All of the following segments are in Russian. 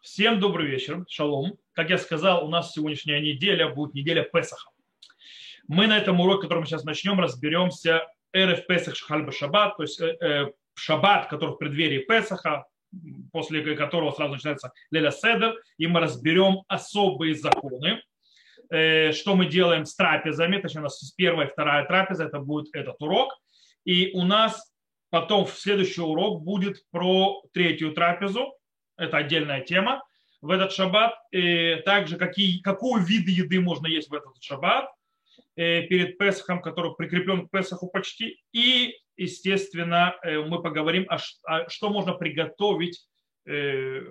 Всем добрый вечер, шалом. Как я сказал, у нас сегодняшняя неделя будет неделя Песаха. Мы на этом уроке, который мы сейчас начнем, разберемся РФ Песах Шахальба Шаббат, то есть э, э, Шаббат, который в преддверии Песаха, после которого сразу начинается Леля Седер, и мы разберем особые законы, э, что мы делаем с трапезами, точнее у нас первая и вторая трапеза, это будет этот урок, и у нас потом в следующий урок будет про третью трапезу, это отдельная тема в этот шаббат. И также какие, какую вид еды можно есть в этот шаббат э, перед Песахом, который прикреплен к Песаху почти. И, естественно, э, мы поговорим, о, что можно приготовить э,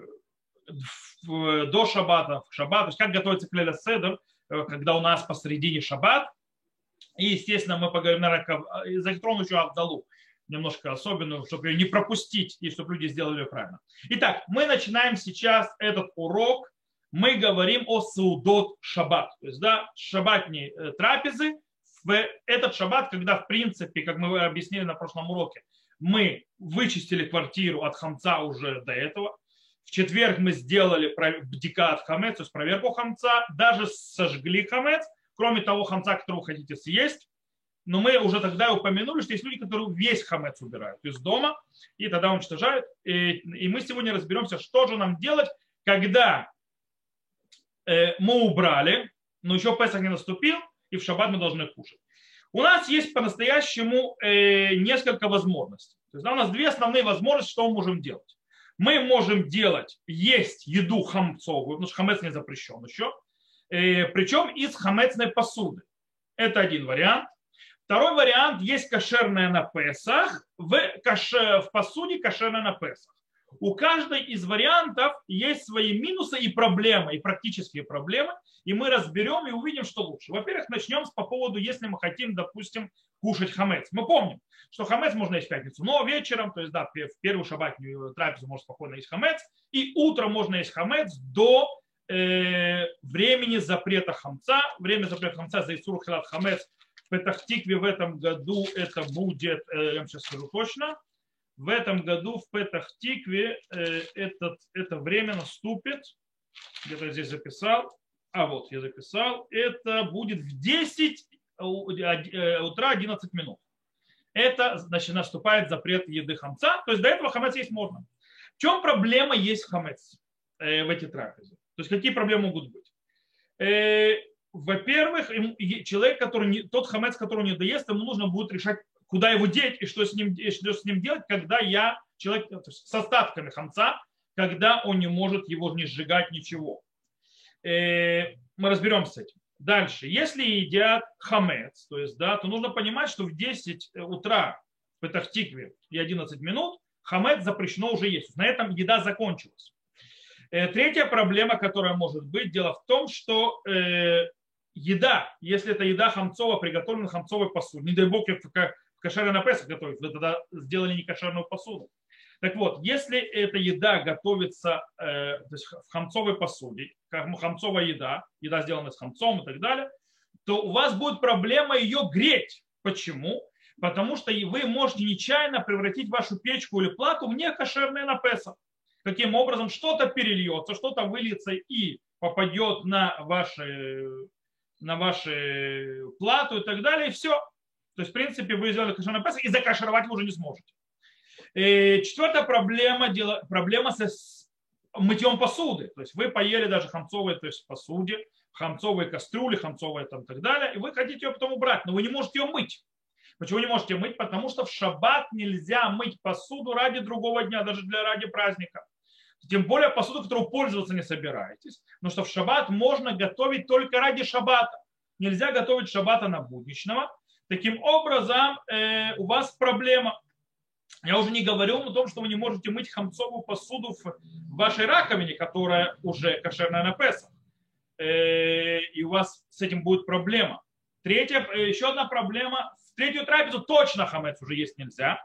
до шаббата, в шаббат, то есть как готовится к Леля Седер, когда у нас посередине шаббат. И, естественно, мы поговорим, наверное, затрону еще Авдалу немножко особенную, чтобы ее не пропустить и чтобы люди сделали ее правильно. Итак, мы начинаем сейчас этот урок. Мы говорим о Саудот Шаббат, то есть да, шаббатней э, трапезы. В этот шаббат, когда в принципе, как мы объяснили на прошлом уроке, мы вычистили квартиру от хамца уже до этого. В четверг мы сделали бдикат хамец, то есть проверку хамца, даже сожгли хамец, кроме того хамца, которого хотите съесть но мы уже тогда упомянули, что есть люди, которые весь хамец убирают из дома, и тогда уничтожают. И, и мы сегодня разберемся, что же нам делать, когда э, мы убрали, но еще Песах не наступил, и в шаббат мы должны кушать. У нас есть по-настоящему э, несколько возможностей. То есть да, у нас две основные возможности, что мы можем делать. Мы можем делать, есть еду хамцовую, потому что хамец не запрещен еще, э, причем из хамецной посуды. Это один вариант. Второй вариант есть кошерная на Песах, в, каше, в посуде кошерная на Песах. У каждой из вариантов есть свои минусы и проблемы, и практические проблемы, и мы разберем и увидим, что лучше. Во-первых, начнем с по поводу, если мы хотим, допустим, кушать хамец. Мы помним, что хамец можно есть в пятницу, но вечером, то есть да, в первую шабатную трапезу можно спокойно есть хамец, и утром можно есть хамец до э, времени запрета хамца. Время запрета хамца за Исур Хилат Хамец Петахтикве в этом году это будет, э, я вам сейчас скажу точно, в этом году в Петахтикве э, этот, это время наступит, где-то здесь записал, а вот я записал, это будет в 10 э, утра 11 минут. Это значит наступает запрет еды хамца, то есть до этого хамец есть можно. В чем проблема есть хамец в эти трапезы? То есть какие проблемы могут быть? Во-первых, человек, который не, тот хамец, который не доест, ему нужно будет решать, куда его деть и что с ним, что с ним делать, когда я, человек с остатками хамца, когда он не может его не сжигать ничего. Э, мы разберемся с этим. Дальше. Если едят хамец, то есть, да, то нужно понимать, что в 10 утра в Петахтикве и 11 минут хамец запрещено уже есть. На этом еда закончилась. Э, третья проблема, которая может быть, дело в том, что э, еда, если это еда хамцова, приготовлена хамцовой посуды, не дай бог, как кошерная на Песах готовить, вы тогда сделали не кошерную посуду. Так вот, если эта еда готовится э, то есть в хамцовой посуде, как хамцовая еда, еда сделана с хамцом и так далее, то у вас будет проблема ее греть. Почему? Потому что вы можете нечаянно превратить вашу печку или плату в некошерные на Песах. Каким образом что-то перельется, что-то выльется и попадет на ваши на вашу плату и так далее, и все. То есть, в принципе, вы сделали кошерный Песах, и закашировать вы уже не сможете. И э, четвертая проблема, дело, проблема со мытьем посуды. То есть вы поели даже хамцовые, то есть посуде, хамцовые кастрюли, хамцовые там и так далее, и вы хотите ее потом убрать, но вы не можете ее мыть. Почему не можете мыть? Потому что в шаббат нельзя мыть посуду ради другого дня, даже для ради праздника. Тем более посуду, которую пользоваться не собираетесь. Потому что в шаббат можно готовить только ради шаббата. Нельзя готовить шаббата на будничного. Таким образом, э, у вас проблема. Я уже не говорю о том, что вы не можете мыть хамцовую посуду в вашей раковине, которая уже кошерная на Песах. Э, и у вас с этим будет проблема. Третья, э, еще одна проблема. В третью трапезу точно хамец уже есть нельзя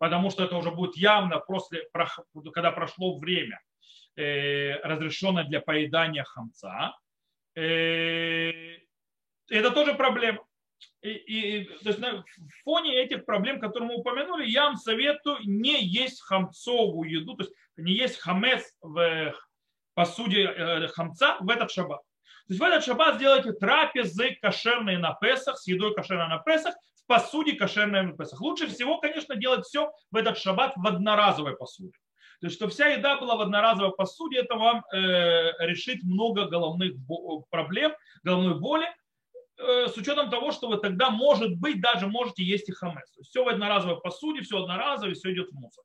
потому что это уже будет явно после, когда прошло время, э, разрешенное для поедания хамца. Э, это тоже проблема. И, и, то есть на фоне этих проблем, которые мы упомянули, я вам советую не есть хамцовую еду, то есть не есть хамец в посуде э, хамца в этот шаббат. То есть в этот шаббат сделайте трапезы кошерные на Песах, с едой кошерной на Песах, посуде кошерной на Песах. Лучше всего, конечно, делать все в этот шаббат в одноразовой посуде. То есть, что вся еда была в одноразовой посуде, это вам э, решит много головных проблем, головной боли, э, с учетом того, что вы тогда, может быть, даже можете есть и хамес. То есть, все в одноразовой посуде, все одноразовое, все идет в мусор.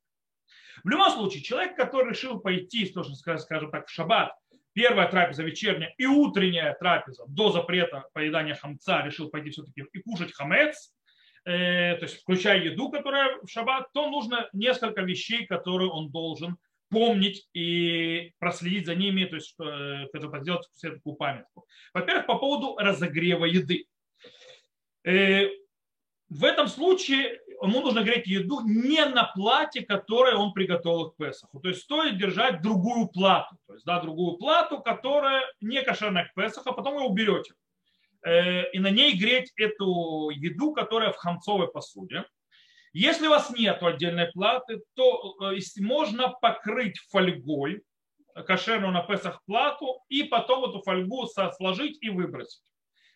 В любом случае, человек, который решил пойти, скажем так, в шаббат, первая трапеза вечерняя и утренняя трапеза до запрета поедания хамца, решил пойти все-таки и кушать хамец, э, то есть включая еду, которая в шаббат, то нужно несколько вещей, которые он должен помнить и проследить за ними, то есть что, это сделать все такую памятку. Во-первых, по поводу разогрева еды. Э, в этом случае ему нужно греть еду не на плате, которое он приготовил к Песаху. То есть стоит держать другую плату. То есть да, другую плату, которая не кошерная к Песаху, а потом вы уберете. Э, и на ней греть эту еду, которая в хамцовой посуде. Если у вас нет отдельной платы, то э, можно покрыть фольгой кошерную на Песах плату и потом эту фольгу сложить и выбросить.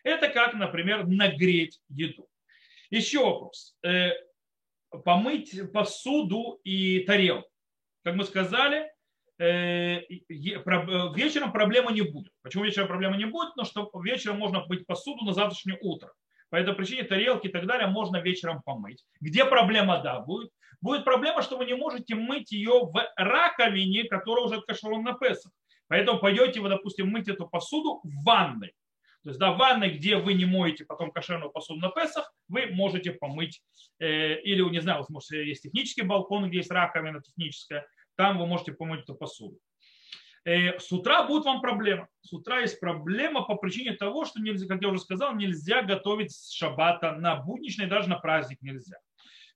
Это как, например, нагреть еду. Еще вопрос. Э, помыть посуду и тарелку. Как мы сказали, вечером проблемы не будет. Почему вечером проблемы не будет? Потому что вечером можно помыть посуду на завтрашнее утро. По этой причине тарелки и так далее можно вечером помыть. Где проблема, да, будет. Будет проблема, что вы не можете мыть ее в раковине, которая уже откаширована на Песах. Поэтому пойдете вы, допустим, мыть эту посуду в ванной. То есть, да, в ванной, где вы не моете потом кошерную посуду на Песах, вы можете помыть, э, или, не знаю, может, есть технический балкон, где есть раковина техническая, там вы можете помыть эту посуду. Э, с утра будет вам проблема. С утра есть проблема по причине того, что нельзя, как я уже сказал, нельзя готовить с шаббата на будничный, даже на праздник нельзя.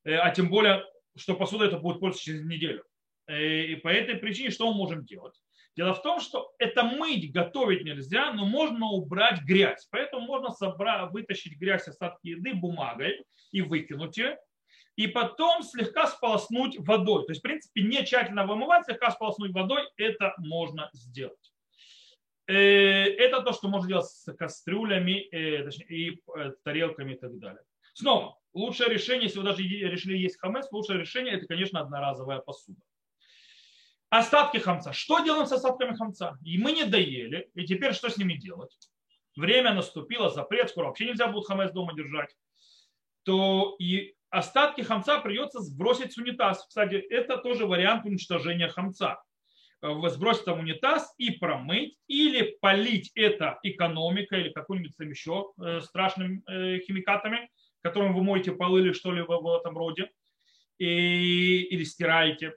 Э, а тем более, что посуда это будет пользоваться через неделю. Э, и по этой причине что мы можем делать? Дело в том, что это мыть, готовить нельзя, но можно убрать грязь. Поэтому можно собрать, вытащить грязь, остатки еды бумагой и выкинуть ее. И потом слегка сполоснуть водой. То есть, в принципе, не тщательно вымывать, слегка сполоснуть водой, это можно сделать. Э, это то, что можно делать с кастрюлями э, и э, тарелками и так далее. Снова, лучшее решение, если вы даже решили есть хамес, лучшее решение это, конечно, одноразовая посуда. Остатки хамца. Что делаем с остатками хамца? И мы не доели, и теперь что с ними делать? Время наступило, запрет, скоро вообще нельзя будет хамец дома держать. То и остатки хамца придется сбросить в унитаз. Кстати, это тоже вариант уничтожения хамца. Э, сбросить там унитаз и промыть, или полить это экономикой или каким-нибудь там еще э, страшными э, химикатами, которым вы моете полы или что-либо в этом роде, и, или стираете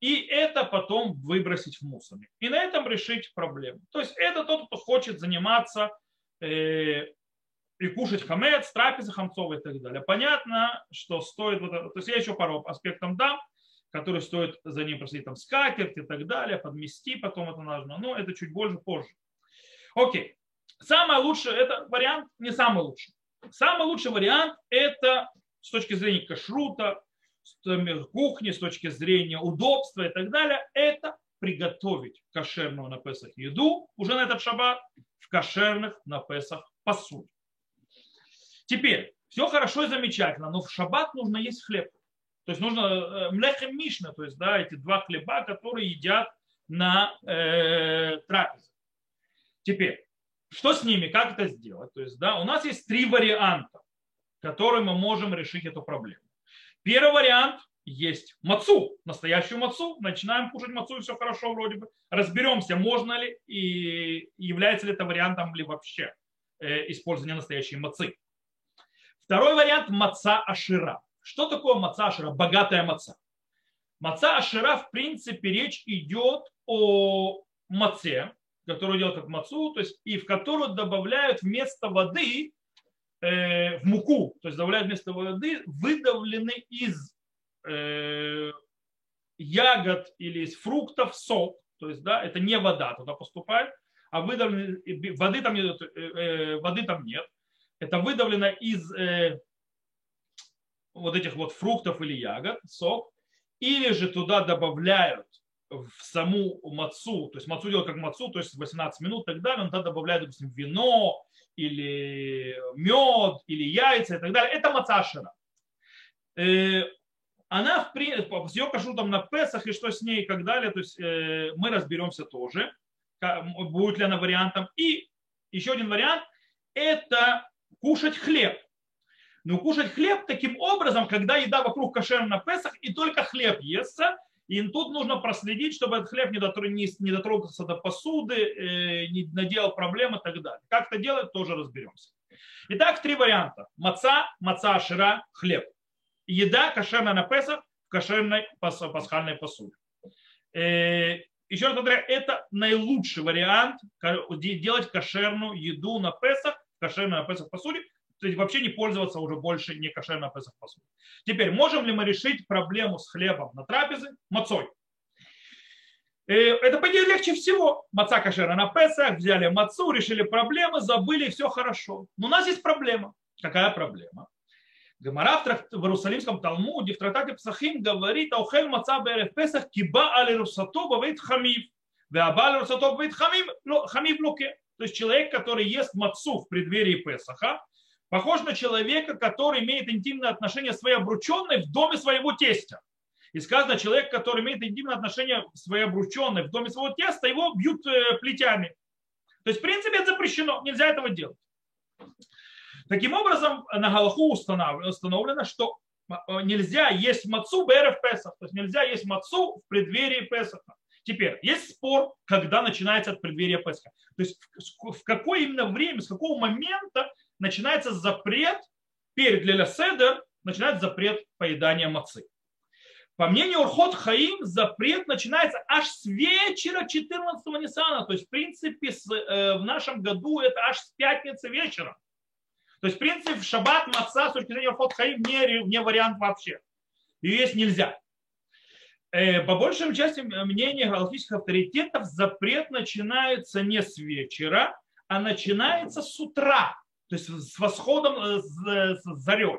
и это потом выбросить в мусорник. И на этом решить проблему. То есть это тот, кто хочет заниматься и кушать хамец, трапезы хамцовые и так далее. Понятно, что стоит, вот, то есть я еще пару аспектов дам, которые стоит за ним просить там скатерть и так далее, подмести, потом это нужно, но это чуть больше позже. Окей. Самое лучшее, это вариант не самый лучший. Самый лучший вариант это с точки зрения кашрута, кухни, с точки зрения удобства и так далее, это приготовить кошерную на Песах еду уже на этот шаббат в кошерных на Песах посуде. Теперь, все хорошо и замечательно, но в шаббат нужно есть хлеб. То есть нужно э, млехем мишна, то есть да, эти два хлеба, которые едят на э, трапезе. Теперь, что с ними, как это сделать? То есть, да, у нас есть три варианта, которые мы можем решить эту проблему. Первый вариант есть мацу, настоящую мацу. Начинаем кушать мацу, и все хорошо вроде бы. Разберемся, можно ли и является ли это вариантом ли вообще э, использования настоящей мацы. Второй вариант – маца ашира. Что такое маца ашира? Богатая маца. Маца ашира, в принципе, речь идет о маце, которую делают как мацу, то есть и в которую добавляют вместо воды э, в муку, то есть добавляют вместо воды, выдавлены из э, ягод или из фруктов сок, то есть да, это не вода туда поступает, а выдавлены, воды там нет, э, э, воды там нет, это выдавлено из э, вот этих вот фруктов или ягод, сок, или же туда добавляют в саму мацу, то есть мацу делают как мацу, то есть 18 минут и так далее, он тогда добавляет, допустим, вино или мед, или яйца и так далее. Это мацашера. Э, она, в принципе, с ее кашрутом на Песах и что с ней и так далее, то есть э, мы разберемся тоже, будет ли она вариантом. И еще один вариант – это кушать хлеб. Но кушать хлеб таким образом, когда еда вокруг кошерна на Песах, и только хлеб естся, и тут нужно проследить, чтобы этот хлеб не дотрогался до посуды, э, не наделал проблем и так далее. Как это делать, тоже разберемся. Итак, три варианта. Маца, маца, шира, хлеб. Еда кошерная на Песах в кошерной пасхальной посуде. Э, еще раз говоря, это наилучший вариант делать кошерную еду на Песах, кошерную на Песах посуде, то есть вообще не пользоваться уже больше не кошерной Песах посудой. Теперь, можем ли мы решить проблему с хлебом на трапезе мацой? Э, это, по идее, легче всего. Маца кошера на Песах, взяли мацу, решили проблемы, забыли, все хорошо. Но у нас есть проблема. Какая проблема? Гемара в Иерусалимском Талмуде в трактате Псахим говорит «Аухель маца берег Песах киба али русато бавейт хамив». Веаба али русато бавейт хамив луке. То есть человек, который ест мацу в преддверии Песаха, похож на человека, который имеет интимное отношение своей обрученной в доме своего тестя. И сказано, человек, который имеет интимное отношение своей обрученной в доме своего теста, его бьют э, плетями. То есть, в принципе, это запрещено, нельзя этого делать. Таким образом, на Галаху установлено, что э, нельзя есть мацу БРФ Песах, то есть нельзя есть мацу в преддверии Песаха. Теперь, есть спор, когда начинается от преддверия Песха. То есть в какое именно время, с какого момента начинается запрет перед Леля Седер, начинается запрет поедания мацы. По мнению Урхот Хаим, запрет начинается аж с вечера 14-го Ниссана. То есть, в принципе, с, э, в нашем году это аж с пятницы вечера. То есть, в принципе, в шаббат маца с точки зрения Урхот Хаим не, не вариант вообще. Ее есть нельзя. Э, по большей части мнения галактических авторитетов запрет начинается не с вечера, а начинается с утра то есть с восходом, э, с зарей.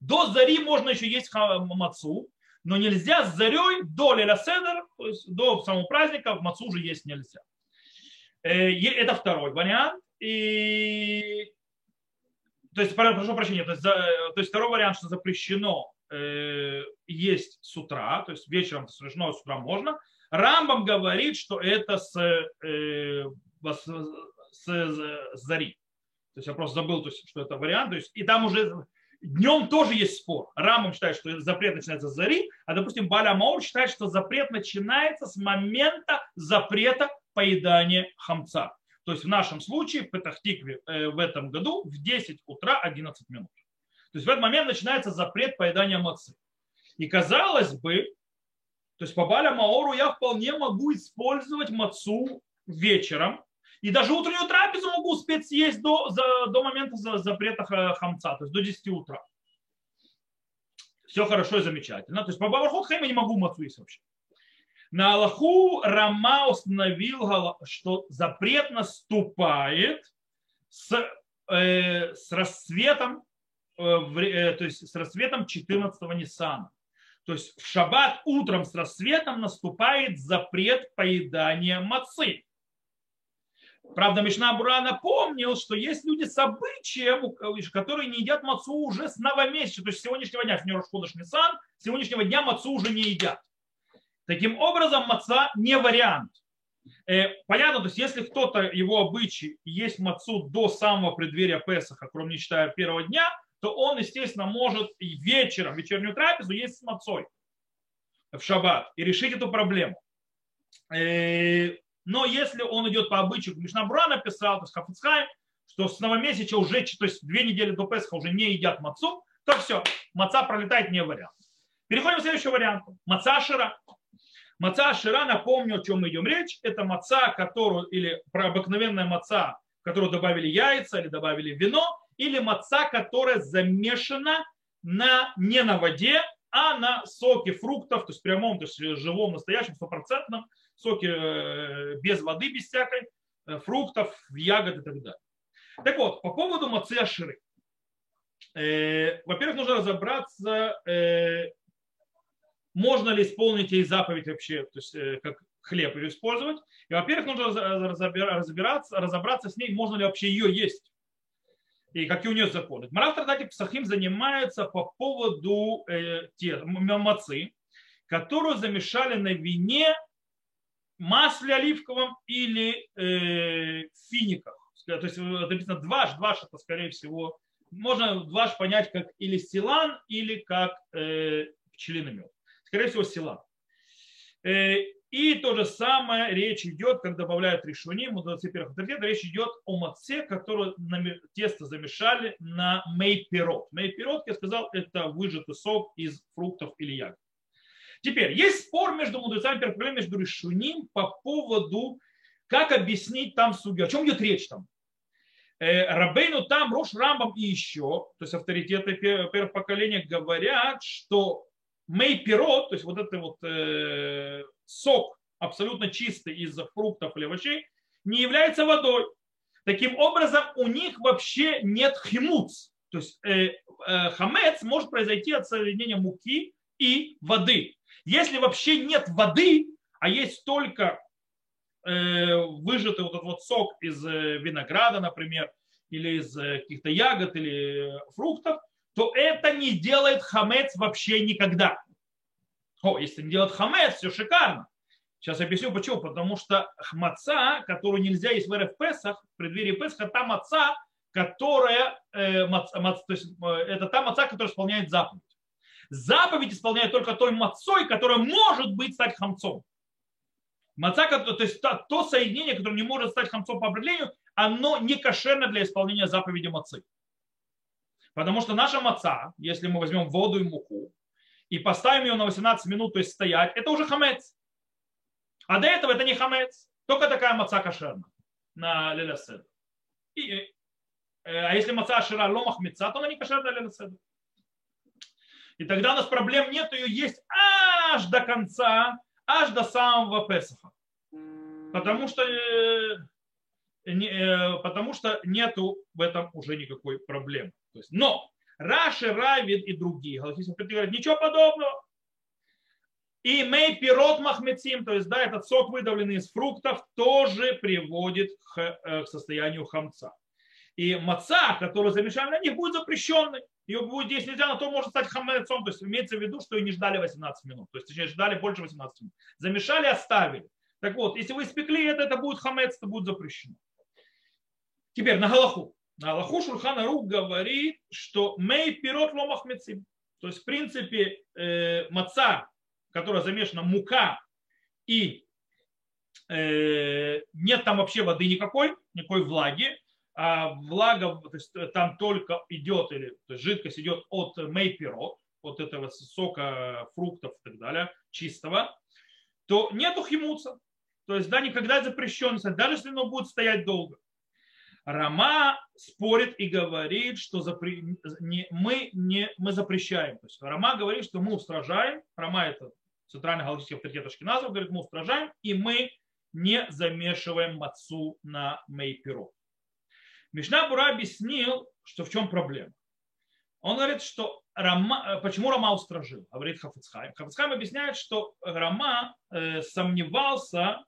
До зари можно еще есть мацу, но нельзя с зарей до леля седер, то есть до самого праздника мацу уже есть нельзя. Э, это второй вариант. И то есть, прошу прощения, то есть, то есть второй вариант, что запрещено э, есть с утра, то есть вечером запрещено, с утра можно. Рамбам говорит, что это с, э, с, с, зари. То есть я просто забыл, то есть, что это вариант. То есть, и там уже днем тоже есть спор. Рамам считает, что запрет начинается с зари, а, допустим, Баля Маур считает, что запрет начинается с момента запрета поедания хамца. То есть в нашем случае в Петахтикве э, в этом году в 10 утра 11 минут. То есть в этот момент начинается запрет поедания мацы. И казалось бы, то есть по Баля Маору я вполне могу использовать мацу вечером, и даже утреннюю трапезу могу успеть съесть до, за, до момента запрета хамца, то есть до 10 утра. Все хорошо и замечательно. То есть по Бавархот Хайма не могу мацу есть вообще. На Аллаху Рама установил, что запрет наступает с, э, с рассветом, то есть с рассветом 14-го Ниссана. То есть в шаббат утром с рассветом наступает запрет поедания мацы. Правда, Мишна Бура напомнил, что есть люди с обычаем, которые не едят мацу уже с новомесяча, то есть с сегодняшнего дня, не Рошходыш Нисан, с сегодняшнего дня мацу уже не едят. Таким образом, маца не вариант. Э, понятно, то есть если кто-то его обычай есть мацу до самого преддверия Песаха, кроме не считая первого дня, то он, естественно, может и вечером, вечернюю трапезу есть с мацой в шаббат и решить эту проблему. Э, но если он идет по обычаю, Мишнабура написал, то есть Хафицхайм, что с новомесяча уже, то есть две недели до Песха уже не едят мацу, то все, маца пролетает не вариант. Переходим к следующему варианту. Маца шира. Маца шира, напомню, о чем мы идем речь, это маца, которую, или обыкновенная маца, в которую добавили яйца или добавили вино, или маца, которая замешана на, не на воде, а на соке фруктов, то есть прямом, то есть живом, настоящем, стопроцентном, соки э, без воды, без всякой, э, фруктов, ягод и так далее. Так вот, по поводу мацы аширы. Э, во-первых, нужно разобраться, можно ли исполнить ей заповедь вообще, то есть как хлеб ее использовать. И, во-первых, нужно разбираться, разобраться с ней, можно ли вообще ее есть. И какие у нее законы. Мара в Тратате Псахим занимается по поводу э, те, мацы, которую замешали на вине, масле оливковом или э, финиках. То есть это написано дваш, дваш это скорее всего, можно дваш понять как или силан, или как э, пчелиный мед. Скорее всего силан. Э, и то же самое речь идет, как добавляют решуним, у 21 авторитета, речь идет о маце, которую тесто замешали на мейпирот. Мейпирот, я сказал, это выжатый сок из фруктов или ягод. Теперь, есть спор между мудрецами, между решуним по поводу, как объяснить там суги, о чем идет речь там. Э, Рабейну там, Рош Рамбам и еще, то есть авторитеты первого поколения говорят, что мейпирот, то есть вот это вот э, сок абсолютно чистый из фруктов или овощей, не является водой. Таким образом, у них вообще нет химуц. То есть э, э, хамец может произойти от соединения муки и воды. Если вообще нет воды, а есть только э, выжатый вот этот вот сок из э, винограда, например, или из э, каких-то ягод или фруктов, то это не делает хамец вообще никогда. О, если не делает хамец, все шикарно. Сейчас объясню почему. Потому что маца, которую нельзя есть в РФ Песах, в преддверии Песха, та маца, которая, э, мац, мац, то есть, э, это та маца, которая исполняет заповедь. Заповедь исполняет только той мацой, которая может быть стать хамцом. Маца, то есть то, то соединение, которое не может стать хамцом по определению, оно не кошерно для исполнения заповеди мацы. Потому что наша маца, если мы возьмем воду и муку, и поставим ее на 18 минут, то есть стоять, это уже хамец. А до этого это не хамец, только такая маца кошерна на леляседа. И, э, а если маца шира ломах меца, то она не кошерна леляседа. И тогда у нас проблем нет, ее есть аж до конца, аж до самого Песаха. Потому что, э, не, э, потому что нету в этом уже никакой проблемы. То есть, но Раши, Равид и другие галактические говорят, ничего подобного. И мей пирот махмецим, то есть, да, этот сок, выдавленный из фруктов, тоже приводит к, э, к состоянию хамца. И маца, которую замешали на них, будет запрещенной. Ее будет есть нельзя, но то может стать хамецом. То есть имеется в виду, что ее не ждали 18 минут. То есть точнее, ждали больше 18 минут. Замешали, оставили. Так вот, если вы испекли это, это будет хамец, это будет запрещено. Теперь на Галаху. Аллаху Шурхана Рух говорит, что мей пирот ломах мецим. То есть, в принципе, э, маца, которая замешана мука и э, нет там вообще воды никакой, никакой влаги, а влага, то есть там только идет, или то есть жидкость идет от мейпирот, от этого сока фруктов и так далее, чистого, то нету химуца. То есть, да, никогда запрещен, даже если оно будет стоять долго. Рама спорит и говорит, что запре... не, мы, не, мы запрещаем. То есть Рама говорит, что мы устражаем. Рама это центральный галактический авторитет Ашкиназов, говорит, мы устражаем, и мы не замешиваем мацу на мейпиро. Мишна Бура объяснил, что в чем проблема. Он говорит, что Рама, почему Рама устражил, говорит Хафицхайм. Хафицхайм объясняет, что Рама э, сомневался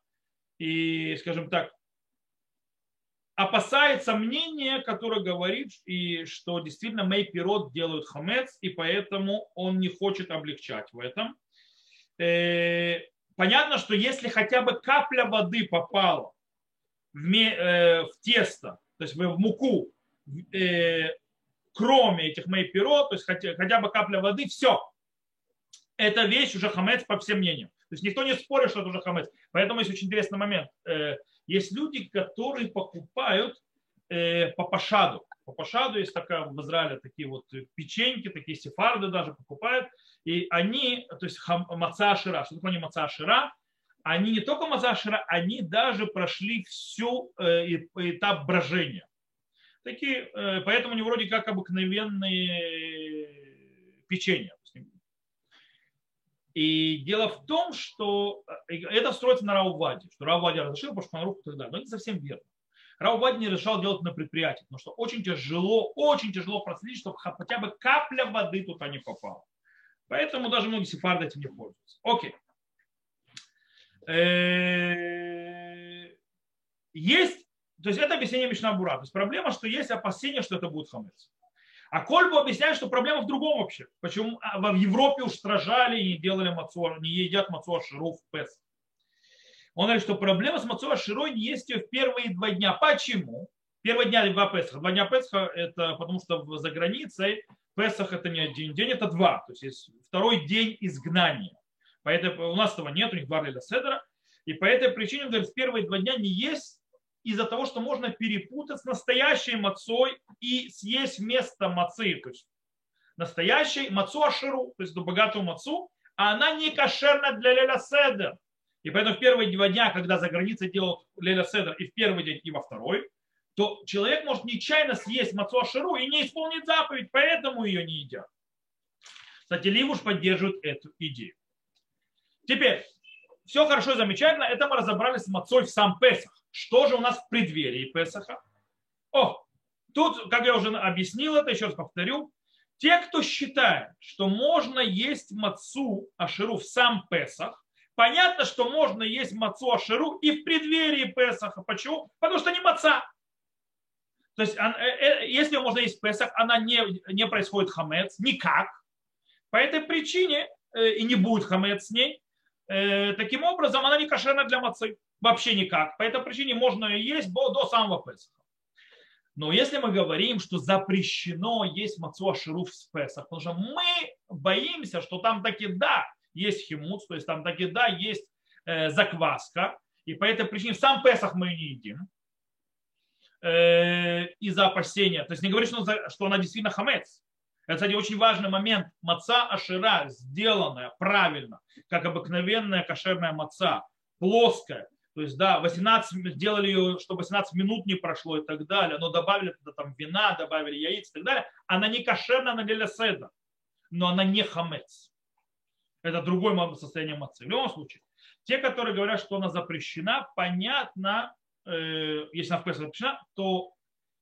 и, скажем так, опасается мнения, которое говорит, и что действительно мейпирот делают хамец, и поэтому он не хочет облегчать в этом. Э, понятно, что если хотя бы капля воды попала в, э, тесто, то есть в муку, э, кроме этих мейпирот, то есть хотя, хотя бы капля воды, все. Эта вещь уже хамец по всем мнениям. То есть никто не спорит, что это уже хамец. Поэтому есть очень интересный момент есть люди, которые покупают э, по пашаду. По пашаду есть такая в Израиле такие вот печеньки, такие сефарды даже покупают. И они, то есть хам, что такое не маца? Они не только маца шира, они даже прошли всю э, этап брожения. Такие, э, поэтому они вроде как обыкновенные печенья. И дело в том, что э, это строится на Рауваде, что Рауваде разрешил, потому что руку и так далее. Но это не совсем верно. Рауваде не решал делать на предприятии, потому что очень тяжело, очень тяжело проследить, чтобы хотя бы капля воды туда не попала. Поэтому даже многие сефарды этим не пользуются. Окей. Э, есть, то есть это объяснение Мишнабура. То есть проблема, что есть опасение, что это будет хамец. А Кольбу объясняет, что проблема в другом вообще. Почему а, в Европе уж стражали и делали мацуа, не едят мацуа ширу в Пес. Он говорит, что проблема с мацуа широй не есть ее в первые два дня. Почему? Первые дня два Песха. Два дня Песха это потому что за границей Песах это не один день, это два. То есть есть второй день изгнания. Поэтому у нас этого нет, у них два Седера. И по этой причине, говорит, в первые два дня не есть из-за того, что можно перепутать с настоящей мацой и съесть вместо мацы, то есть настоящей мацу аширу, то есть богатую мацу, а она не кошерна для леля седер. И поэтому в первые два дня, когда за границей делают леля седер и в первый день, и во второй, то человек может нечаянно съесть мацу аширу и не исполнить заповедь, поэтому ее не едят. Кстати, Ливуш поддерживает эту идею. Теперь, все хорошо и замечательно, это мы разобрались с мацой в сам Песах. Что же у нас в преддверии Песаха? О, тут, как я уже объяснил это, еще раз повторю, те, кто считает, что можно есть мацу Аширу в сам Песах, понятно, что можно есть мацу Аширу и в преддверии Песаха. Почему? Потому что не маца. То есть, э, э, если можно есть Песах, она не, не происходит хамец никак. По этой причине э, и не будет хамец с ней. Таким образом, она не кошерна для мацы. Вообще никак. По этой причине можно ее есть до самого Песаха. Но если мы говорим, что запрещено есть мацу аширу в Песах, потому что мы боимся, что там таки да, есть химуц, то есть там таки да, есть э, закваска, и по этой причине сам Песах мы не едим э, из-за опасения. То есть не говорит, что, что она действительно хамец. Это, кстати, очень важный момент. Маца ашира, сделанная правильно, как обыкновенная кошерная маца, плоская, то есть, да, 18, сделали ее, чтобы 18 минут не прошло и так далее, но добавили туда там вина, добавили яиц и так далее. Она не кошерна на леля седа, но она не хамец. Это другое состояние мацы. В любом случае, те, которые говорят, что она запрещена, понятно, э, если она в запрещена, то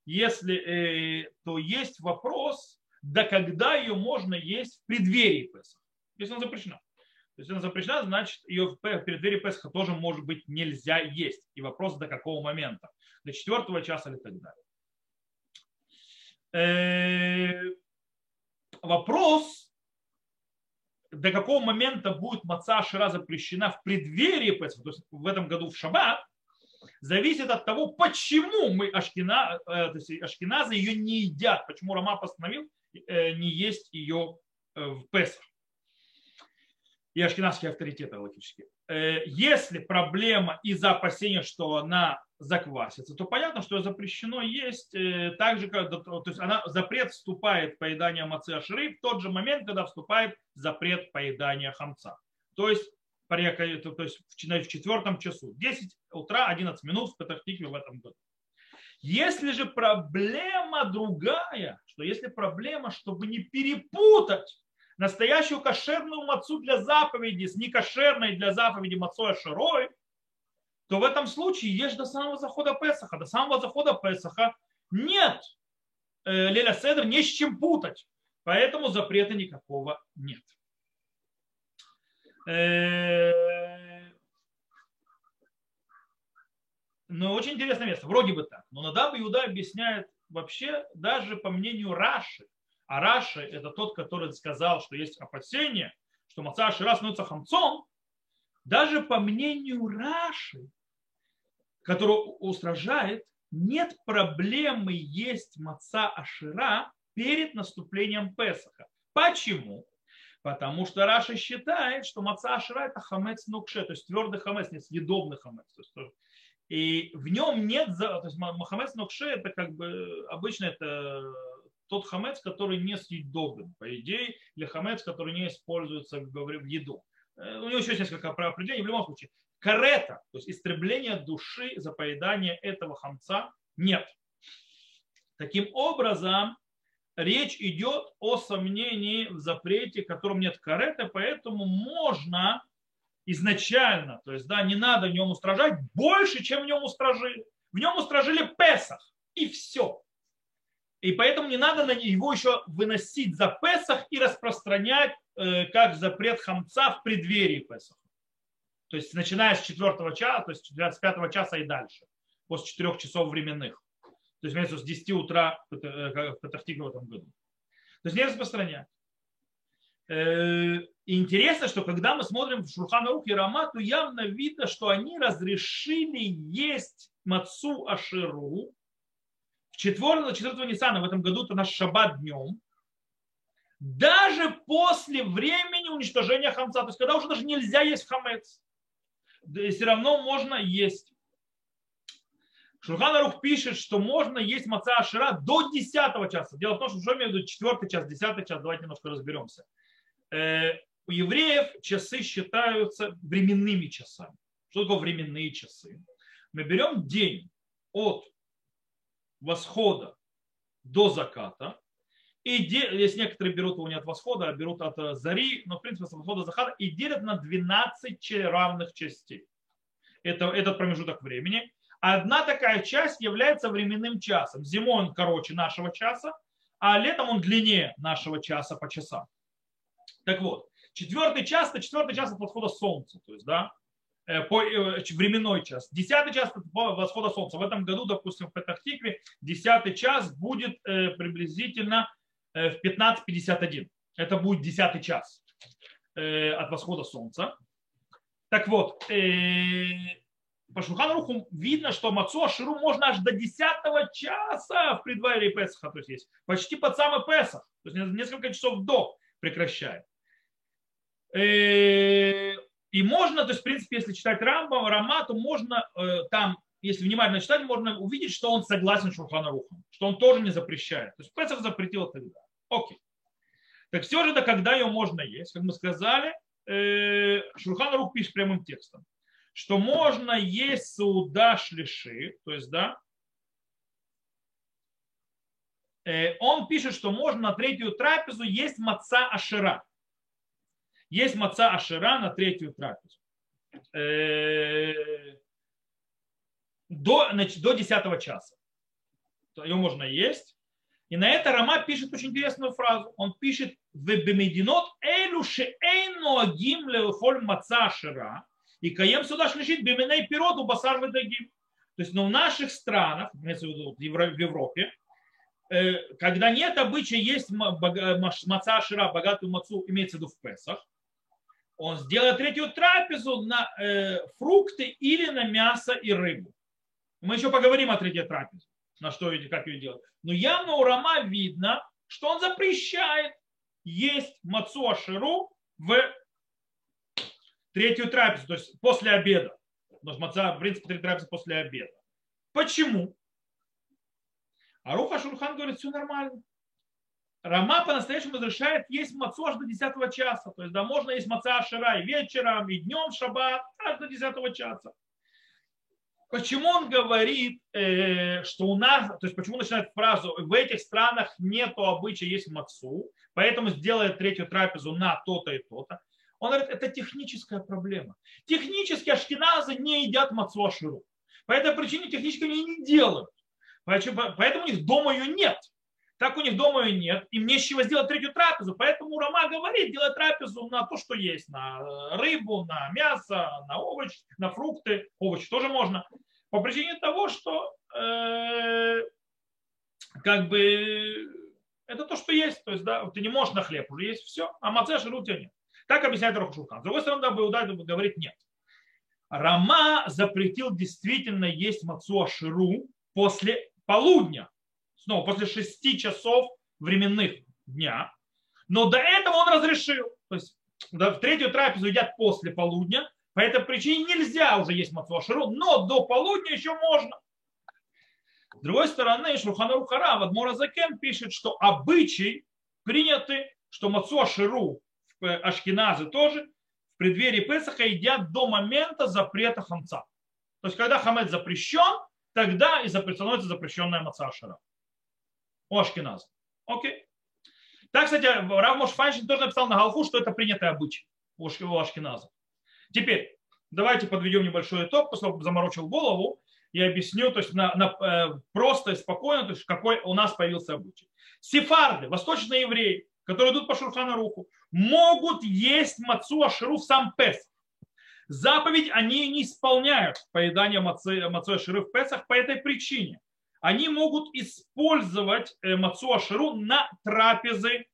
если, э, то есть вопрос, до когда ее можно есть в преддверии Песах, если она запрещена. То есть она запрещена, значит, ее в преддверии Песха тоже, может быть, нельзя есть. И вопрос, до какого момента. До четвертого часа или так далее. Вопрос, до какого момента будет маца шира запрещена в преддверии Песха, то есть в этом году в Шаббат, зависит от того, почему мы ашкина, э, то есть ашкеназы ее не едят, почему Рома постановил не есть ее в Песах и ашкенадские авторитеты логически. Э, если проблема из-за опасения, что она заквасится, то понятно, что запрещено есть э, так же, как, то есть она, запрет вступает в поедание мацы аширы в тот же момент, когда вступает запрет поедания хамца. То есть то есть в четвертом часу, 10 утра, 11 минут в Петахтикве в этом году. Если же проблема другая, что если проблема, чтобы не перепутать настоящую кошерную мацу для заповеди с некошерной для заповеди мацой аширой, то в этом случае ешь до самого захода Песаха. До самого захода Песаха нет э, Леля Седр, не с чем путать. Поэтому запрета никакого нет. Э, ну, очень интересное место. Вроде бы так. Но Надаб Иуда объясняет вообще, даже по мнению Раши, а Раши – это тот, который сказал, что есть опасение, что маца Ашира становится хамцом, даже по мнению Раши, который устражает, нет проблемы есть маца Ашира перед наступлением Песаха. Почему? Потому что Раша считает, что маца Ашира это хамец нукше, то есть твердый хамец, не съедобный хамец. И в нем нет, то есть хамец нукше это как бы обычно это тот хамец, который не съедобен, по идее, или хамец, который не используется в еду. Э, у него еще есть несколько определений. В любом случае, карета, то есть истребление души за поедание этого хамца нет. Таким образом, речь идет о сомнении в запрете, в котором нет кареты, поэтому можно изначально, то есть да, не надо в нем устражать больше, чем в нем устражили. В нем устражили Песах, и все. И поэтому не надо его еще выносить за Песах и распространять э, как запрет хамца в преддверии Песаха. То есть начиная с четвертого часа, то есть с пятого часа и дальше, после четырех часов временных. То есть имеется с 10 утра в Патахтике в этом году. То есть не распространяют. Э, интересно, что когда мы смотрим в Шурхана Рух и Рама, то явно видно, что они разрешили есть мацу аширу в 4, 4 Ниссана в этом году, это наш шаббат днем, даже после времени уничтожения хамца, то есть когда уже даже нельзя есть хамец, все равно можно есть. Шурхан пишет, что можно есть маца ашира до 10 часа. Дело в том, что что виду 4 час, 10 час, давайте немножко разберемся. У евреев часы считаются временными часами. Что такое временные часы? Мы берем день от восхода до заката, и если некоторые берут его не от восхода, а берут от э, зари, но в принципе с восхода до заката, и делят на 12 равных частей. Это, этот промежуток времени. Одна такая часть является временным часом. Зимой он короче нашего часа, а летом он длиннее нашего часа по часам. Так вот, четвертый час, это четвертый час от восхода солнца, то есть, да, э, по, э, временной час. Десятый час от восхода солнца. В этом году, допустим, в Петахтикве десятый час будет э, приблизительно в 15.51. Это будет десятый час от восхода солнца. Так вот, по Шуханруху видно, что Мацуа Ширу можно аж до 10 часа в преддверии Песаха, то есть есть почти под самый Песах, то есть несколько часов до прекращает. Э, и можно, то есть, в принципе, если читать Рамба, Рама, то можно э, там, если внимательно читать, можно увидеть, что он согласен с Шурханарухом, что он тоже не запрещает. То есть Песах запретил тогда. Окей. Так все же, да когда ее можно есть, как мы сказали, э, Шурханарух пишет прямым текстом что можно есть сауда шлиши, то есть, да, он пишет, что можно на третью трапезу есть маца ашира. Есть маца ашира на третью трапезу. Э, до, значит, до 10 часа. Ее можно есть. И на это Рама пишет очень интересную фразу. Он пишет в бемединот элю шеэйну агим леофоль маца ашира и каем сюда шлишит беменей пироду басар выдагим. То есть но в наших странах, в Европе, э, когда нет обычая есть маца шира, богатую мацу, имеется в виду в Песах, он сделает третью трапезу на э, фрукты или на мясо и рыбу. Мы еще поговорим о третьей трапезе, на что и как ее делать. Но явно у Рама видно, что он запрещает есть мацу аширу в третью трапезу, то есть после обеда. Потому что маца, в принципе, три трапезы после обеда. Почему? А Руха Шурхан говорит, все нормально. Рама по-настоящему разрешает есть мацу аж до 10 часа. То есть да, можно есть маца ашира и вечером, и днем шаббат, аж до 10 часа. Почему он говорит, э, что у нас, то есть почему начинает фразу, в этих странах нет обычая есть мацу, поэтому сделает третью трапезу на то-то и то-то. Он говорит, это техническая проблема. Технически ашкеназы не едят мацуаширу. По этой причине технически они не делают. Поэтому у них дома ее нет. Так у них дома ее нет. Им не с чего сделать третью трапезу. Поэтому Рома говорит, делать трапезу на то, что есть. На рыбу, на мясо, на овощи, на фрукты. Овощи тоже можно. По причине того, что э, как бы это то, что есть. То есть, да, ты не можешь на хлеб, уже есть все, а маце ширу у тебя нет. Так объясняет Рахушурхан. С другой стороны, да, Беуда говорит нет. Рама запретил действительно есть мацу аширу после полудня. Снова, после шести часов временных дня. Но до этого он разрешил. То есть в третью трапезу едят после полудня. По этой причине нельзя уже есть мацу аширу, но до полудня еще можно. С другой стороны, Шурханарух Хара, Адмора Закен пишет, что обычай приняты, что мацу аширу ашкеназы тоже в преддверии Песаха едят до момента запрета хамца. То есть, когда хамец запрещен, тогда и становится запрещенная маца ашкеназа. Окей. Так, кстати, Рав Мошфайшин тоже написал на Галху, что это принятый обычай у ашкеназа. Теперь, давайте подведем небольшой итог, того, заморочил голову, и объясню, то есть на, на, э, просто и спокойно, то есть какой у нас появился обычай. Сефарды, восточные евреи, которые идут по Шурхану Руху, могут есть мацу аширу в сам Пес. Заповедь они не исполняют поедание мацы, мацу аширы в Песах по этой причине. Они могут использовать э, мацу аширу на трапезы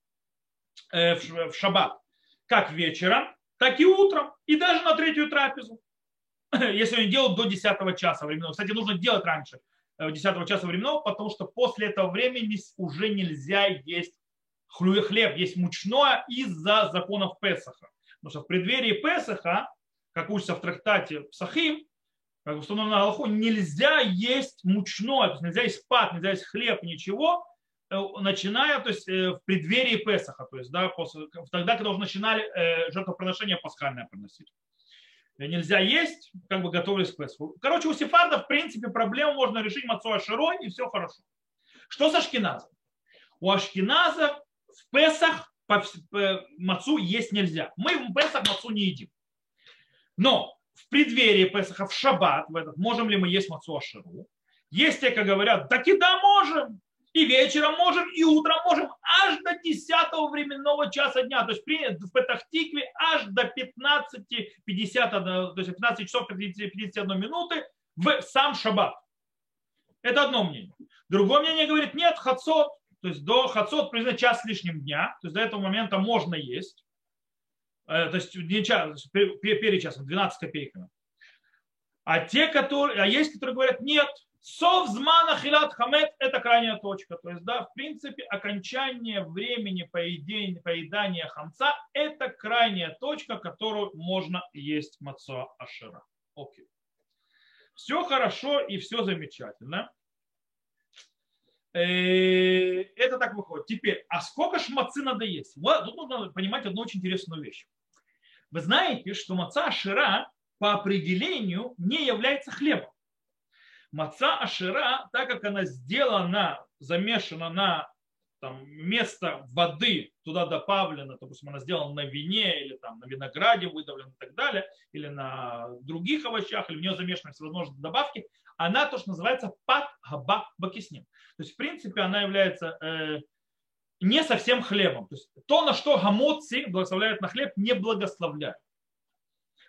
э, в шаббат. Как вечером, так и утром. И даже на третью трапезу. Если они делают до 10 часа времени. Кстати, нужно делать раньше 10 э, часа времени, потому что после этого времени уже нельзя есть хлеб, есть мучное из-за законов Песаха. Потому что в преддверии Песаха, как учится в трактате Псахим, как установлено Аллаху, нельзя есть мучное, то есть нельзя есть пат, нельзя есть хлеб, ничего, э, начиная то есть, э, в преддверии Песаха, то есть да, после, тогда, когда уже начинали жертвоприношение пасхальное приносить нельзя есть, как бы готовились к Песху. Короче, у сефардов, в принципе, проблему можно решить мацу аширой, и все хорошо. Что с ашкеназом? У ашкеназа в Песах мацу есть нельзя. Мы в Песах мацу не едим. Но в преддверии Песаха, в шаббат, в этот, можем ли мы есть мацу аширу? Есть те, как говорят, да, можем. И вечером можем, и утром можем, аж до 10 временного часа дня. То есть в Петахтикве аж до 15.50, то есть 15 часов 51 минуты в сам шаббат. Это одно мнение. Другое мнение говорит, нет, хацот, то есть до хацот признать час лишним дня, то есть до этого момента можно есть. Э, то есть не час, перед часом, 12 копейками. А те, которые, а есть, которые говорят, нет, Совзмана хилат хамет – это крайняя точка. То есть, да, в принципе, окончание времени поедания, поедания хамца – это крайняя точка, которую можно есть мацо ашира. Окей. Все хорошо и все замечательно. Э, это так выходит. Теперь, а сколько ж мацы надо есть? Вот, тут нужно понимать одну очень интересную вещь. Вы знаете, что маца ашира по определению не является хлебом. Маца Ашира, так как она сделана, замешана на там, место воды, туда добавлено, допустим, она сделана на вине или там, на винограде выдавлена и так далее, или на других овощах, или в нее замешаны всевозможные добавки, она то, что называется пат хаба бакисним. То есть, в принципе, она является э, не совсем хлебом. То есть, то, на что гамоци благословляют на хлеб, не благословляют.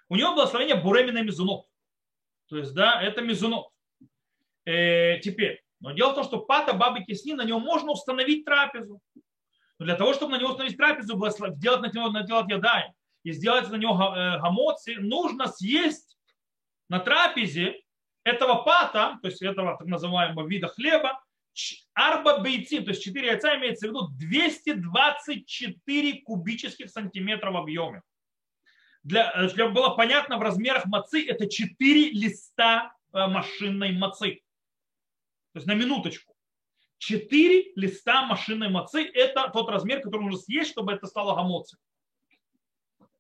У него благословение буремина мизунот. То есть, да, это мизунот. Э, теперь, но дело в том, что пата бабы кисни, на него можно установить трапезу. Но для того, чтобы на него установить трапезу, сделать на него наделать ядай и сделать на него э, гамоци, нужно съесть на трапезе этого пата, то есть этого так называемого вида хлеба, арба бейцим, то есть 4 яйца имеется в виду 224 кубических сантиметра в объеме. Для, э, чтобы было понятно, в размерах мацы это 4 листа машинной мацы. То есть на минуточку. Четыре листа машинной мацы – это тот размер, который нужно съесть, чтобы это стало гамоци.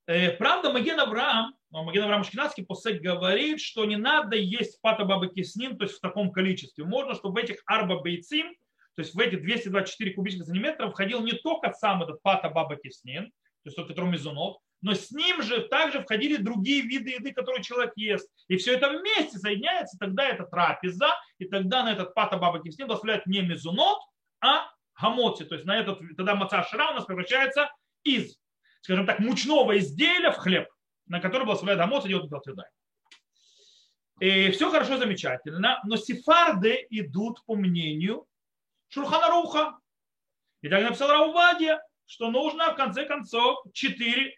Э, правда, Маген Авраам, Маген Авраам Шкинадский посек говорит, что не надо есть пата бабы киснин, то есть в таком количестве. Можно, чтобы в этих арба бейцим, то есть в эти 224 кубических сантиметров входил не только сам этот пата баба киснин, то есть тот, который мизунот, но с ним же также входили другие виды еды, которые человек ест. И все это вместе соединяется, тогда это трапеза, и тогда на этот пата баба киснин благословляют не мезунот, а гамоци. То есть на этот, тогда маца шира у нас превращается из, скажем так, мучного изделия в хлеб, на который благословляет гамоци, идет туда. И все хорошо, замечательно, но сефарды идут по мнению Шурхана Руха. И так написал Раувадия, что нужно в конце концов 4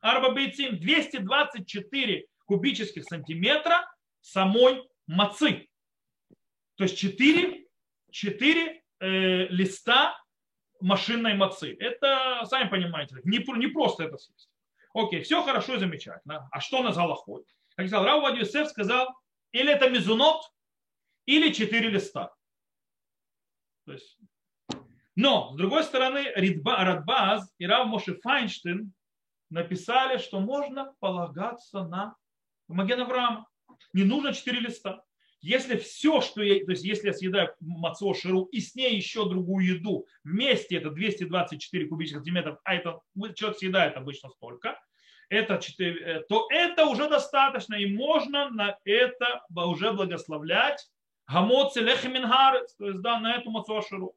арбабейцим 224 кубических сантиметра самой мацы. То есть 4, 4 э, листа машинной мацы. Это, сами понимаете, не, не просто это съесть. Окей, все хорошо и замечательно. А что на залахой? Как сказал Рау Вадиусеф, сказал, или это мизунот, или 4 листа. То есть, но, с другой стороны, Радбаз и Рав Моши Файнштейн написали, что можно полагаться на Маген Авраама. Не нужно четыре листа. Если все, что я, то есть если я съедаю мацо ширу и с ней еще другую еду, вместе это 224 кубических сантиметров, а это человек съедает обычно столько, это 4, э, то это уже достаточно, и можно на это уже благословлять гамоци лехемингар, то есть да, на эту мацо ширу.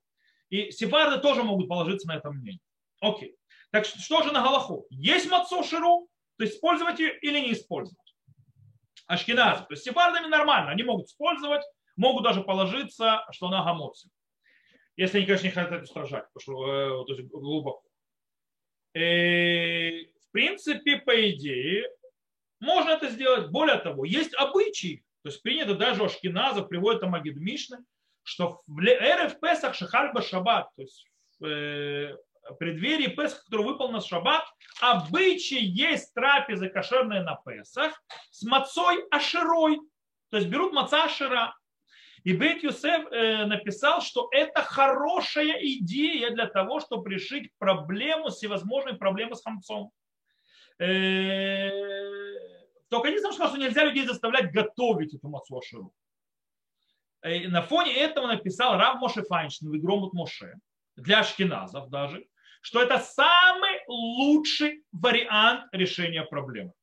И сефарды тоже могут положиться на это мнение. Окей. Так что же на Галаху? Есть мацо ширу То есть использовать ее или не использовать. Ашкеназы. То есть сефардами нормально, они могут использовать, могут даже положиться, что она гамоцин. Если они, конечно, не хотят устражать, потому что, э, то есть глубоко. И, э, в принципе, по идее, можно это сделать. Более того, есть обычаи, то есть принято даже у Ашкиназов, приводит там Агид Мишны, что в РФ Песах Шахарба Шаббат, то есть в э, преддверии Песах, который выпал на Шаббат, обычай есть трапезы кошерные на Песах с мацой аширой. То есть берут маца ашира. И Бет Юсеф э, написал, что это хорошая идея для того, чтобы решить проблему, всевозможные проблемы с хамцом. Э, только единственное, что нельзя людей заставлять готовить эту мацу аширу. Э, на фоне этого написал Рав Моше Файнштейн в Игромут Моше, для ашкеназов даже, что это самый лучший вариант решения проблемы.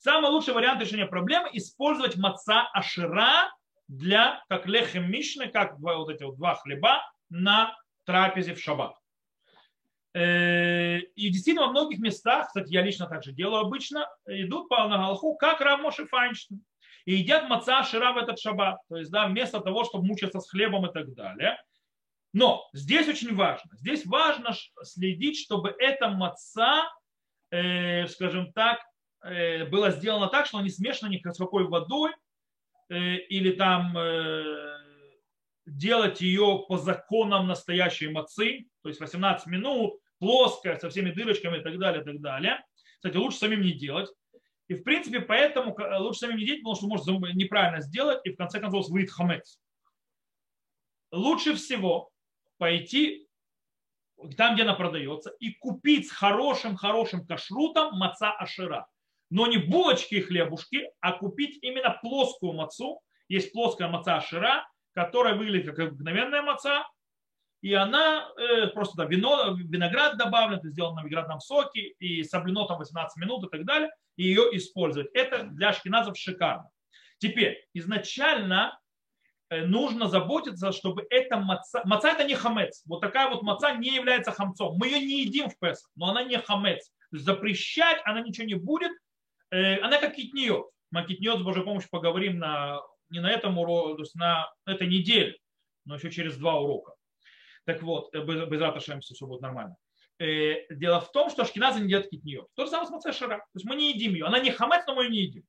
Самый лучший вариант решения проблемы – использовать маца ашира для, как лехем мишны, как вот эти вот два хлеба на трапезе в шаббат. Э, и действительно во многих местах, кстати, я лично также делаю обычно, идут по Нагалху, как Рамоши Файнштейн. И едят маца шира в этот шаббат. То есть, да, вместо того, чтобы мучиться с хлебом и так далее. Но здесь очень важно. Здесь важно следить, чтобы эта маца, э, скажем так, э, была сделана так, что она не смешана ни с какой водой, э, или там э, делать ее по законам настоящей мацы, то есть 18 минут, плоская, со всеми дырочками и так далее, и так далее. Кстати, лучше самим не делать. И в принципе поэтому лучше самим не делать, потому что может неправильно сделать и в конце концов выйдет хамец. Лучше всего пойти там, где она продается, и купить с хорошим-хорошим кашрутом маца ашира. Но не булочки и хлебушки, а купить именно плоскую мацу. Есть плоская маца ашира, которая выглядит как обыкновенная маца, и она э, просто да, вино, виноград добавлен, это сделано на виноградном соке, и соблено там 18 минут и так далее, и ее использовать. Это для шкиназов шикарно. Теперь, изначально нужно заботиться, чтобы эта маца... Маца это не хамец. Вот такая вот маца не является хамцом. Мы ее не едим в Песах, но она не хамец. Запрещать она ничего не будет. Э, она как китниот. Мы китниот с Божьей помощью поговорим на, не на этом уроке, то есть на этой неделе, но еще через два урока. Так вот, э, без, раташемся все будет нормально. Дело в том, что ашкеназы не едят китниот. То же самое с шара. То есть мы не едим ее. Она не хамец, но мы ее не едим.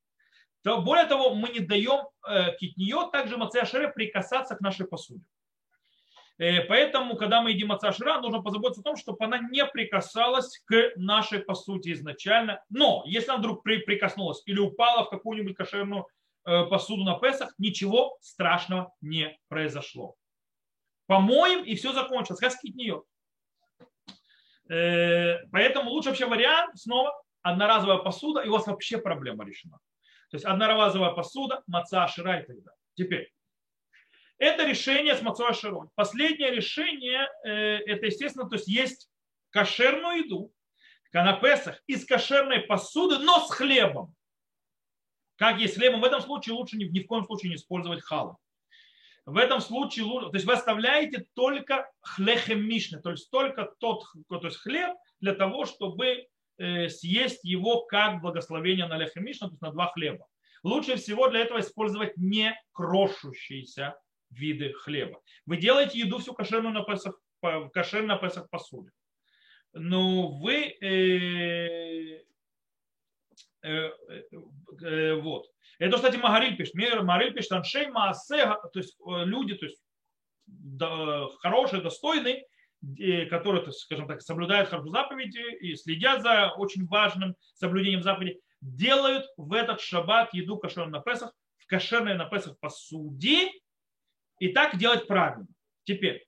То, более того, мы не даем э, китниот, также мацеашере прикасаться к нашей посуде. Э, поэтому, когда мы едим мацашира, нужно позаботиться о том, чтобы она не прикасалась к нашей посуде изначально. Но если она вдруг прикоснулась или упала в какую-нибудь кошерную э, посуду на Песах, ничего страшного не произошло. Помоем, и все закончилось, как скитниет. Поэтому лучший вообще вариант снова одноразовая посуда, и у вас вообще проблема решена. То есть одноразовая посуда, маца, шира и так далее. Теперь, это решение с мацой широй. Последнее решение, э, это естественно, то есть есть кошерную еду, канапесах из кошерной посуды, но с хлебом. Как есть хлебом, в этом случае лучше ни, ни в коем случае не использовать хала. В этом случае, то есть вы оставляете только хлехем мишны, то есть только тот то есть хлеб для того, чтобы съесть его как благословение на лехе мишна, то есть на два хлеба. Лучше всего для этого использовать не крошущиеся виды хлеба. Вы делаете еду всю кошерную на Песах, кошерную на Песах посуде. Но вы э, э, э, вот. Это, кстати, Магариль пишет. Магариль пишет, Аншей Маасе, то есть э, люди, то есть да, хорошие, достойные, которые, скажем так, соблюдают харфу заповеди и следят за очень важным соблюдением заповеди, делают в этот шаббат еду кошерную на Песах, в кошерной на Песах посуде, и так делать правильно. Теперь,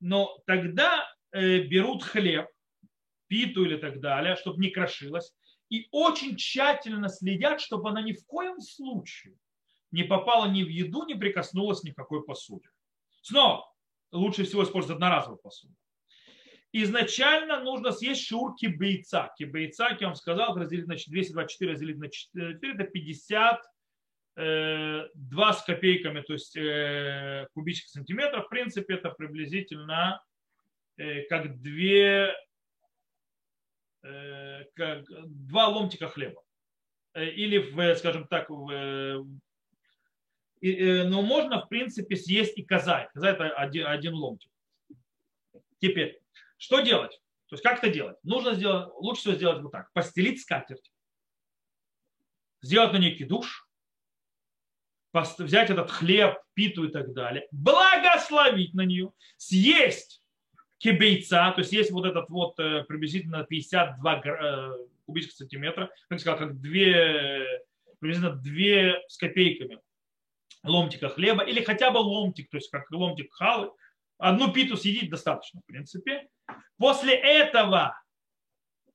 но тогда э, берут хлеб, питу или так далее, чтобы не крошилось, и очень тщательно следят, чтобы она ни в коем случае не попала ни в еду, не прикоснулась ни к какой посуде. Снова, лучше всего использовать одноразовую посуду изначально нужно съесть шур кибейца. Кибейца, как я вам сказал, разделить на 224 разделить на 4, это 50 2 э, с копейками, то есть э, кубических сантиметров. В принципе, это приблизительно э, как 2 э, как, два ломтика хлеба. Э, или, в, скажем так, в, э, э, но можно, в принципе, съесть и коза. Коза это один, один ломтик. Теперь, что делать? То есть как это делать? Нужно сделать, лучше всего сделать вот так. Постелить скатерть, сделать на ней душ, взять этот хлеб, питу и так далее, благословить на нее, съесть кибейца, то есть есть вот этот вот э, приблизительно 52 э, кубических сантиметра, как сказал, как две, приблизительно две с копейками ломтика хлеба, или хотя бы ломтик, то есть как ломтик халы, одну питу съедить достаточно, в принципе. После этого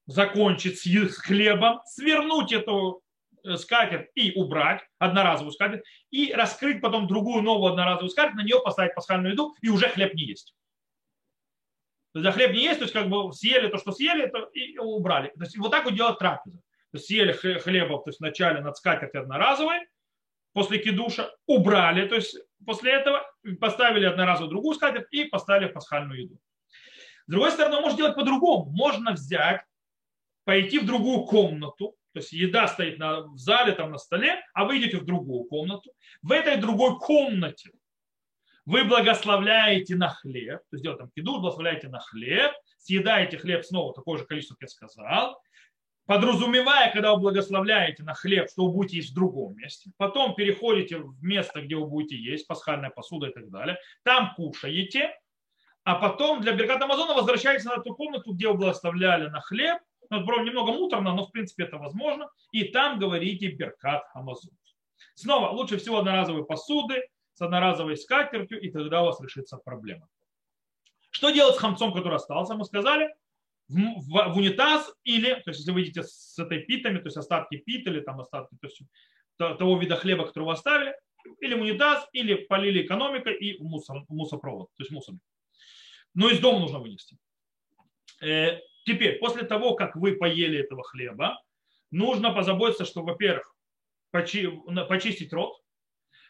закончить с хлебом, свернуть эту Э, скатерть и убрать одноразовую скатерть, и раскрыть потом другую новую одноразовую скатерть, на нее поставить пасхальную еду и уже хлеб не есть. То есть, а хлеб не есть, то есть как бы съели то, что съели, то и убрали. То есть вот так вот делать трапеза. То есть съели хлеба, то есть вначале над скатертью одноразовой, после кидуша убрали, то есть после этого поставили одноразовую другую скатерть и поставили пасхальную еду. С другой стороны, можно делать по-другому. Можно взять, пойти в другую комнату, то есть еда стоит на, в зале, там на столе, а вы идете в другую комнату. В этой другой комнате вы благословляете на хлеб, то есть делаете там еду, благословляете на хлеб, съедаете хлеб снова такое же количество, как я сказал, подразумевая, когда вы благословляете на хлеб, что вы будете есть в другом месте, потом переходите в место, где вы будете есть, пасхальная посуда и так далее, там кушаете, а потом для Беркат Амазона возвращаетесь на ту комнату, где вы благословляли на хлеб, ну, это немного муторно, но в принципе это возможно. И там говорите Беркат Амазон. Снова, лучше всего одноразовые посуды с одноразовой скатертью, и тогда у вас решится проблема. Что делать с хамцом, который остался? Мы сказали, в, в, в унитаз или, то есть если вы идете с этой питами, то есть остатки пит или там остатки то есть, того вида хлеба, который вы оставили, или в унитаз, или полили экономикой и в, мусор, в мусоропровод, то есть мусорник. Но из дома нужно вынести. Э, Теперь, после того, как вы поели этого хлеба, нужно позаботиться, что, во-первых, почистить рот,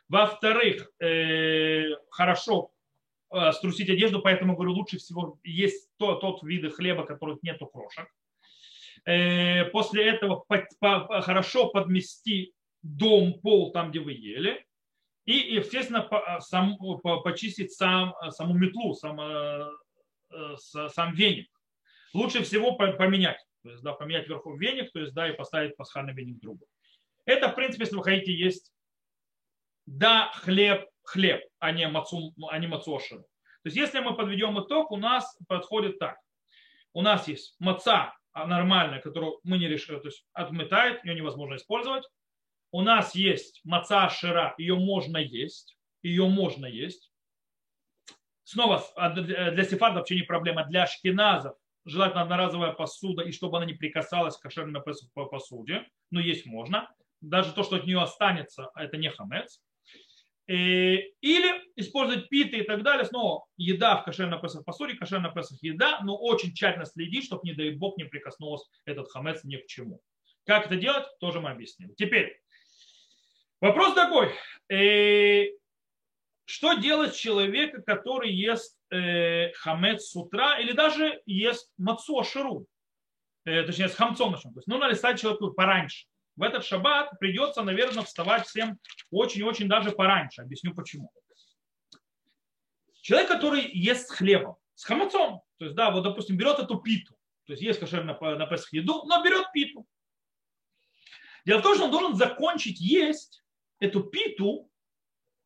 во-вторых, э, хорошо э, струсить одежду, поэтому говорю, лучше всего есть тот, тот вид хлеба, которых нету крошек. После этого хорошо подмести дом, пол там, где вы ели. И, естественно, сам, почистить сам, саму метлу, сам, сам веник лучше всего поменять. То есть, да, поменять вверху веник, то есть, да, и поставить пасхальный веник другу. Это, в принципе, если вы хотите есть, да, хлеб, хлеб, а не мацу, а не мацошин. То есть, если мы подведем итог, у нас подходит так. У нас есть маца нормальная, которую мы не решили, то есть отметает, ее невозможно использовать. У нас есть маца шира, ее можно есть, ее можно есть. Снова а для сефардов вообще не проблема, для шкиназов желательно одноразовая посуда, и чтобы она не прикасалась к кошерной посуде, но есть можно. Даже то, что от нее останется, это не хамец. Э, или использовать питы и так далее. Снова еда в кошерной песах посуде, кошерная песах еда, но очень тщательно следить, чтобы, не дай бог, не прикоснулся этот хамец ни к чему. Как это делать, тоже мы объясним. Теперь, вопрос такой. Э, что делать человека, который ест э, хамец с утра или даже ест мацо ширу, э, точнее с хамцом начнем. То есть нужно листать человеку пораньше. В этот шаббат придется, наверное, вставать всем очень-очень даже пораньше. Объясню почему. Человек, который ест с хлебом, с хамацом, то есть, да, вот, допустим, берет эту питу, то есть ест кошерно на, на Песах еду, но берет питу. Дело в том, что он должен закончить есть эту питу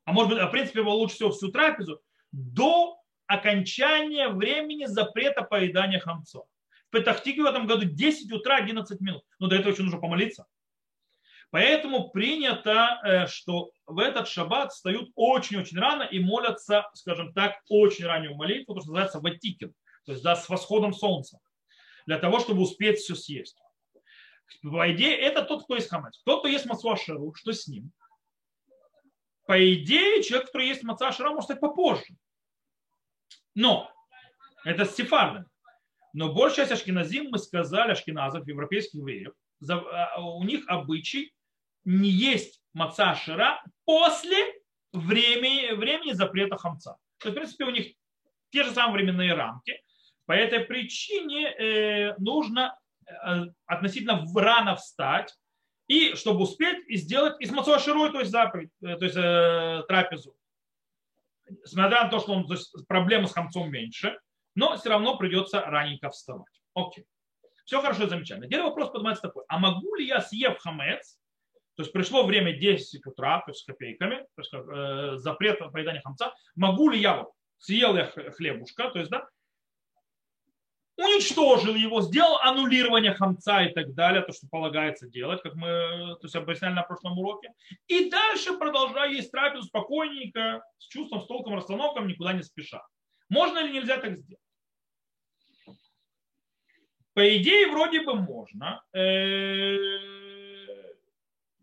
а может быть, а в принципе, его лучше всего всю трапезу, до окончания времени запрета поедания хамцов. В Петахтике в этом году 10 утра 11 минут. Но до этого еще нужно помолиться. Поэтому принято, э, что в этот шаббат встают очень-очень рано и молятся, скажем так, очень раннюю молитву, то, что называется ватикин, то есть да, с восходом солнца, для того, чтобы успеть все съесть. По идее, это тот, кто есть хамец. Тот, кто есть масуашеру, что с ним? По идее, человек, который есть маца шара, может стать попозже. Но это с. Но большая часть ашкеназим, мы сказали, ашкеназов, европейских евреев, а, у них обычай не есть маца шира после времени, времени запрета хамца. То есть, в принципе, у них те же самые временные рамки. По этой причине э, нужно э, относительно рано встать, и чтобы успеть и сделать из мацуа широй, то есть заповедь, то есть э, трапезу. Смотря на то, что он, то есть, проблемы с хамцом меньше, но все равно придется раненько вставать. Окей. Все хорошо, замечательно. Теперь вопрос поднимается такой. А могу ли я, съев хамец, то есть пришло время 10 утра, то есть с копейками, то есть э, запрет на поедание хамца, могу ли я, вот, съел я хлебушка, то есть, да, уничтожил его, сделал аннулирование хамца и так далее, то, что полагается делать, как мы то есть, объясняли на прошлом уроке. И дальше продолжаю есть трапезу спокойненько, с чувством, с толком, расстановком, никуда не спеша. Можно или нельзя так сделать? По идее, вроде бы можно. Э,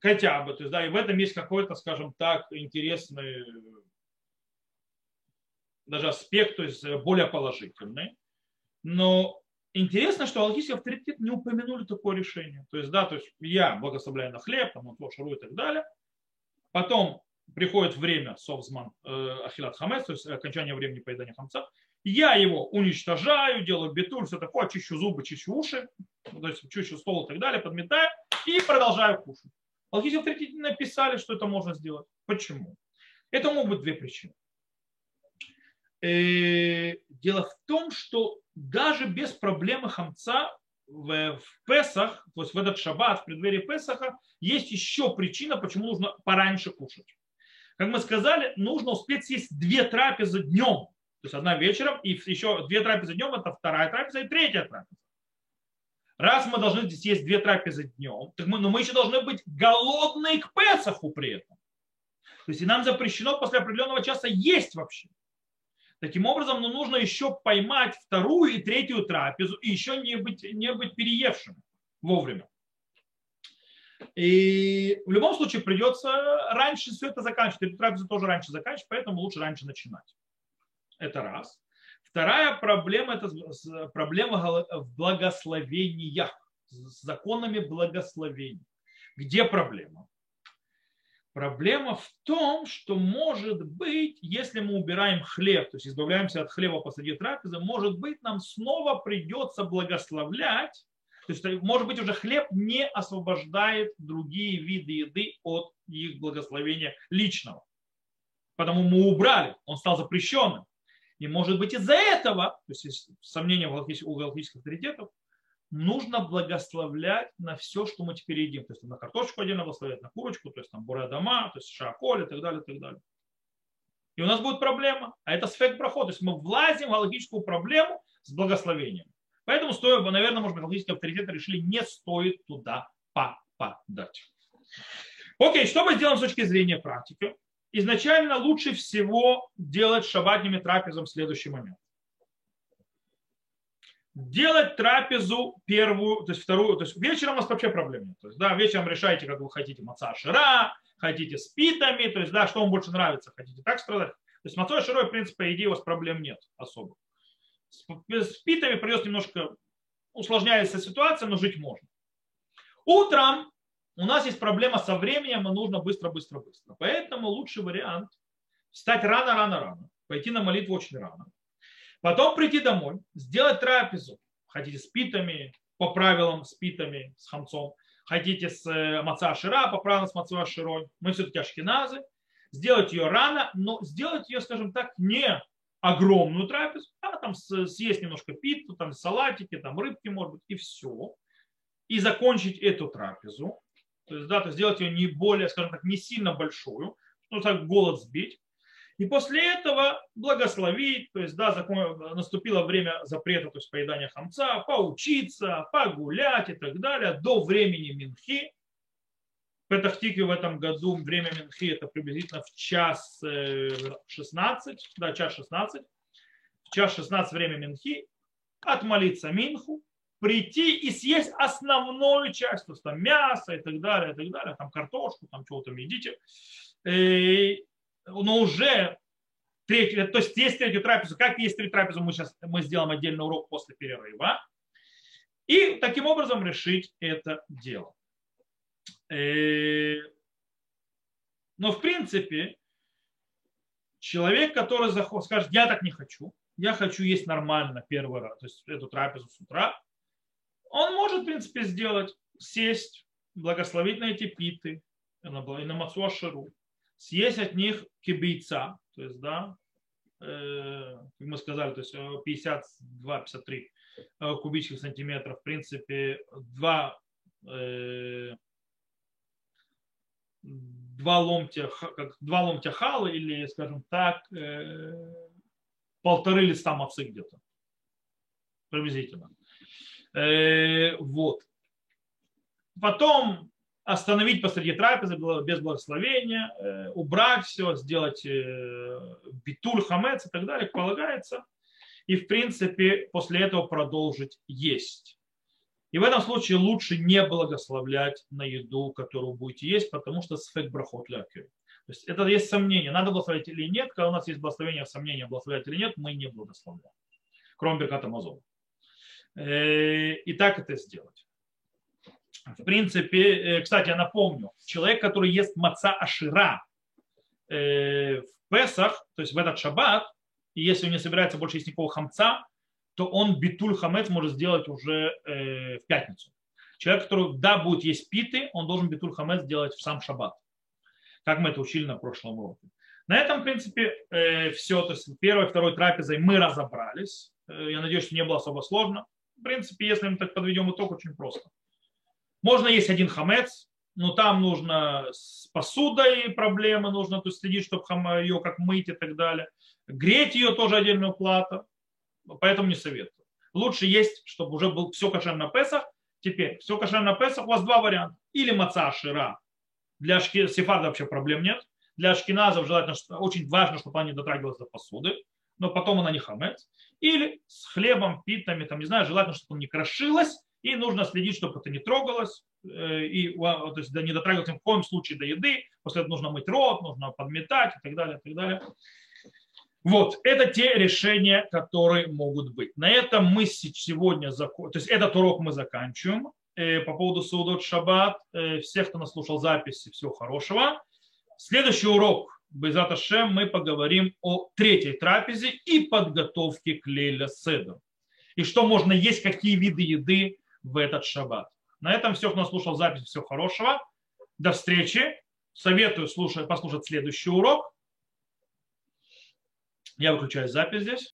хотя бы. То есть, да, и в этом есть какой-то, скажем так, интересный даже аспект, то есть более положительный. Но интересно, что алхийский авторитет не упомянули такое решение. То есть, да, то есть я благословляю на хлеб, там, вот, шару и так далее. Потом приходит время совзман э, ахилат хамес, то есть окончание времени поедания хамца. Я его уничтожаю, делаю бетуль, все такое, чищу зубы, чищу уши, то есть чищу стол и так далее, подметаю и продолжаю кушать. Алхийские авторитеты написали, что это можно сделать. Почему? Это могут быть две причины. Э, дело в том, что даже без проблемы хамца в, в Песах, то есть в этот шаббат, в преддверии Песаха, есть еще причина, почему нужно пораньше кушать. Как мы сказали, нужно успеть съесть две трапезы днем. То есть одна вечером, и еще две трапезы днем, это вторая трапеза и третья трапеза. Раз мы должны здесь есть две трапезы днем, так мы, но мы еще должны быть голодные к Песаху при этом. То есть и нам запрещено после определенного часа есть вообще. Таким образом, ну, нужно еще поймать вторую и третью трапезу и еще не быть, не быть переевшим вовремя. И в любом случае придется раньше все это заканчивать. Эту трапезу тоже раньше заканчивать, поэтому лучше раньше начинать. Это раз. Вторая проблема – это проблема в благословениях, с законами благословений. Где проблема? Проблема в том, что может быть, если мы убираем хлеб, то есть избавляемся от хлеба посреди трапезы, может быть, нам снова придется благословлять, то есть, может быть, уже хлеб не освобождает другие виды еды от их благословения личного. Потому мы убрали, он стал запрещенным. И может быть из-за этого, то есть сомнения у галактических авторитетов, нужно благословлять на все, что мы теперь едим. То есть на картошку отдельно благословлять, на курочку, то есть там дома, то есть шаколь и так далее, и так далее. И у нас будет проблема. А это сфект проход. То есть мы влазим в логическую проблему с благословением. Поэтому стоит, наверное, может быть, логические авторитеты решили, не стоит туда попадать. Окей, что мы сделаем с точки зрения практики? Изначально лучше всего делать шабатными трапезом следующий момент делать трапезу первую, то есть вторую, то есть вечером у вас вообще проблем нет. То есть, да, вечером решайте, как вы хотите, маца шира, хотите с питами, то есть, да, что вам больше нравится, хотите так страдать. То есть маца широй, в принципе, по идее, у вас проблем нет особо. С, с питами придется немножко усложняется ситуация, но жить можно. Утром у нас есть проблема со временем, и нужно быстро-быстро-быстро. Поэтому лучший вариант встать рано-рано-рано, пойти на молитву очень рано Потом прийти домой, сделать трапезу. Хотите с питами, по правилам с питами, с хамцом. Хотите с э, маца шира, по правилам с маца широй. Мы все-таки ашкеназы. Сделать ее рано, но сделать ее, скажем так, не огромную трапезу, а там съесть немножко питу, там салатики, там рыбки, может быть, и все. И закончить эту трапезу. То есть, да, то сделать ее не более, скажем так, не сильно большую, ну так голод сбить. И после этого благословить, то есть, да, закон, наступило время запрета, то есть поедания хамца, поучиться, погулять и так далее до времени Минхи. В Петахтике в этом году время Минхи это приблизительно в час 16, э, да, час 16. В час 16 время Минхи, отмолиться Минху, прийти и съесть основную часть, то есть там мясо и так далее, и так далее, там картошку, там чего-то едите но уже третью, то есть есть третью трапезу, как есть третью трапезу, мы сейчас мы сделаем отдельный урок после перерыва. И таким образом решить это дело. Э, но в принципе, человек, который скажет, я так не хочу, я хочу есть нормально первый раз, то есть эту трапезу с утра, он может, в принципе, сделать, сесть, благословить на эти питы, и на Мацуаширу, съесть от них кибейца, то есть, да, э, как мы сказали, то есть 52-53 э, э, кубических сантиметров, в принципе, два, э, два ломтя, как два ломтя халы или, скажем так, э, полторы листа мацы где-то, приблизительно. Э, вот. Потом остановить посреди трапезы без благословения, э, убрать все, сделать э, битуль, хамец и так далее, полагается. И, в принципе, после этого продолжить есть. И в этом случае лучше не благословлять на еду, которую будете есть, потому что сфек брахот лякер. То есть это есть сомнение, надо благословлять или нет. Когда у нас есть благословение, сомнение, благословлять или нет, мы не благословляем. Кроме Берката Мазона. Э, и так это сделать. В принципе, э, кстати, я напомню, человек, который ест маца ашира э, в Песах, то есть в этот шаббат, и если он не собирается больше есть никакого хамца, то он битуль хамец может сделать уже в пятницу. Человек, который, да, будет есть питы, он должен битуль хамец сделать в сам шаббат. Как мы это учили на прошлом уроке. На этом, в принципе, все. То есть первой, второй трапезой мы разобрались. Я надеюсь, что не было особо сложно. В принципе, если мы так подведем итог, очень просто. Можно есть один хамец, но там нужно с посудой проблемы, нужно то есть, следить, чтобы ее как мыть и так далее. Греть ее тоже отдельная плата, поэтому не советую. Лучше есть, чтобы уже был все кошер на Песах. Теперь, все кошер на Песах, у вас два варианта. Или маца шира. Для сефарда вообще проблем нет. Для ашкеназов желательно, очень важно, чтобы они дотрагивались до посуды но потом она не хамец. Или с хлебом, питами, там, не знаю, желательно, чтобы он не крошилось, и нужно следить, чтобы это не трогалось, э, и то есть, не дотрагиваться ни в коем случае до еды, после этого нужно мыть рот, нужно подметать и так далее, и так далее. Вот, это те решения, которые могут быть. На этом мы сегодня, то есть этот урок мы заканчиваем. Э, по поводу Саудот Шаббат, э, всех, кто нас слушал записи, всего хорошего. Следующий урок Безат Ашем мы поговорим о третьей трапезе и подготовке к Лейля Седр. И что можно есть, какие виды еды в этот шаббат. На этом все, кто слушал запись, всего хорошего. До встречи. Советую слушать, послушать следующий урок. Я выключаю запись здесь.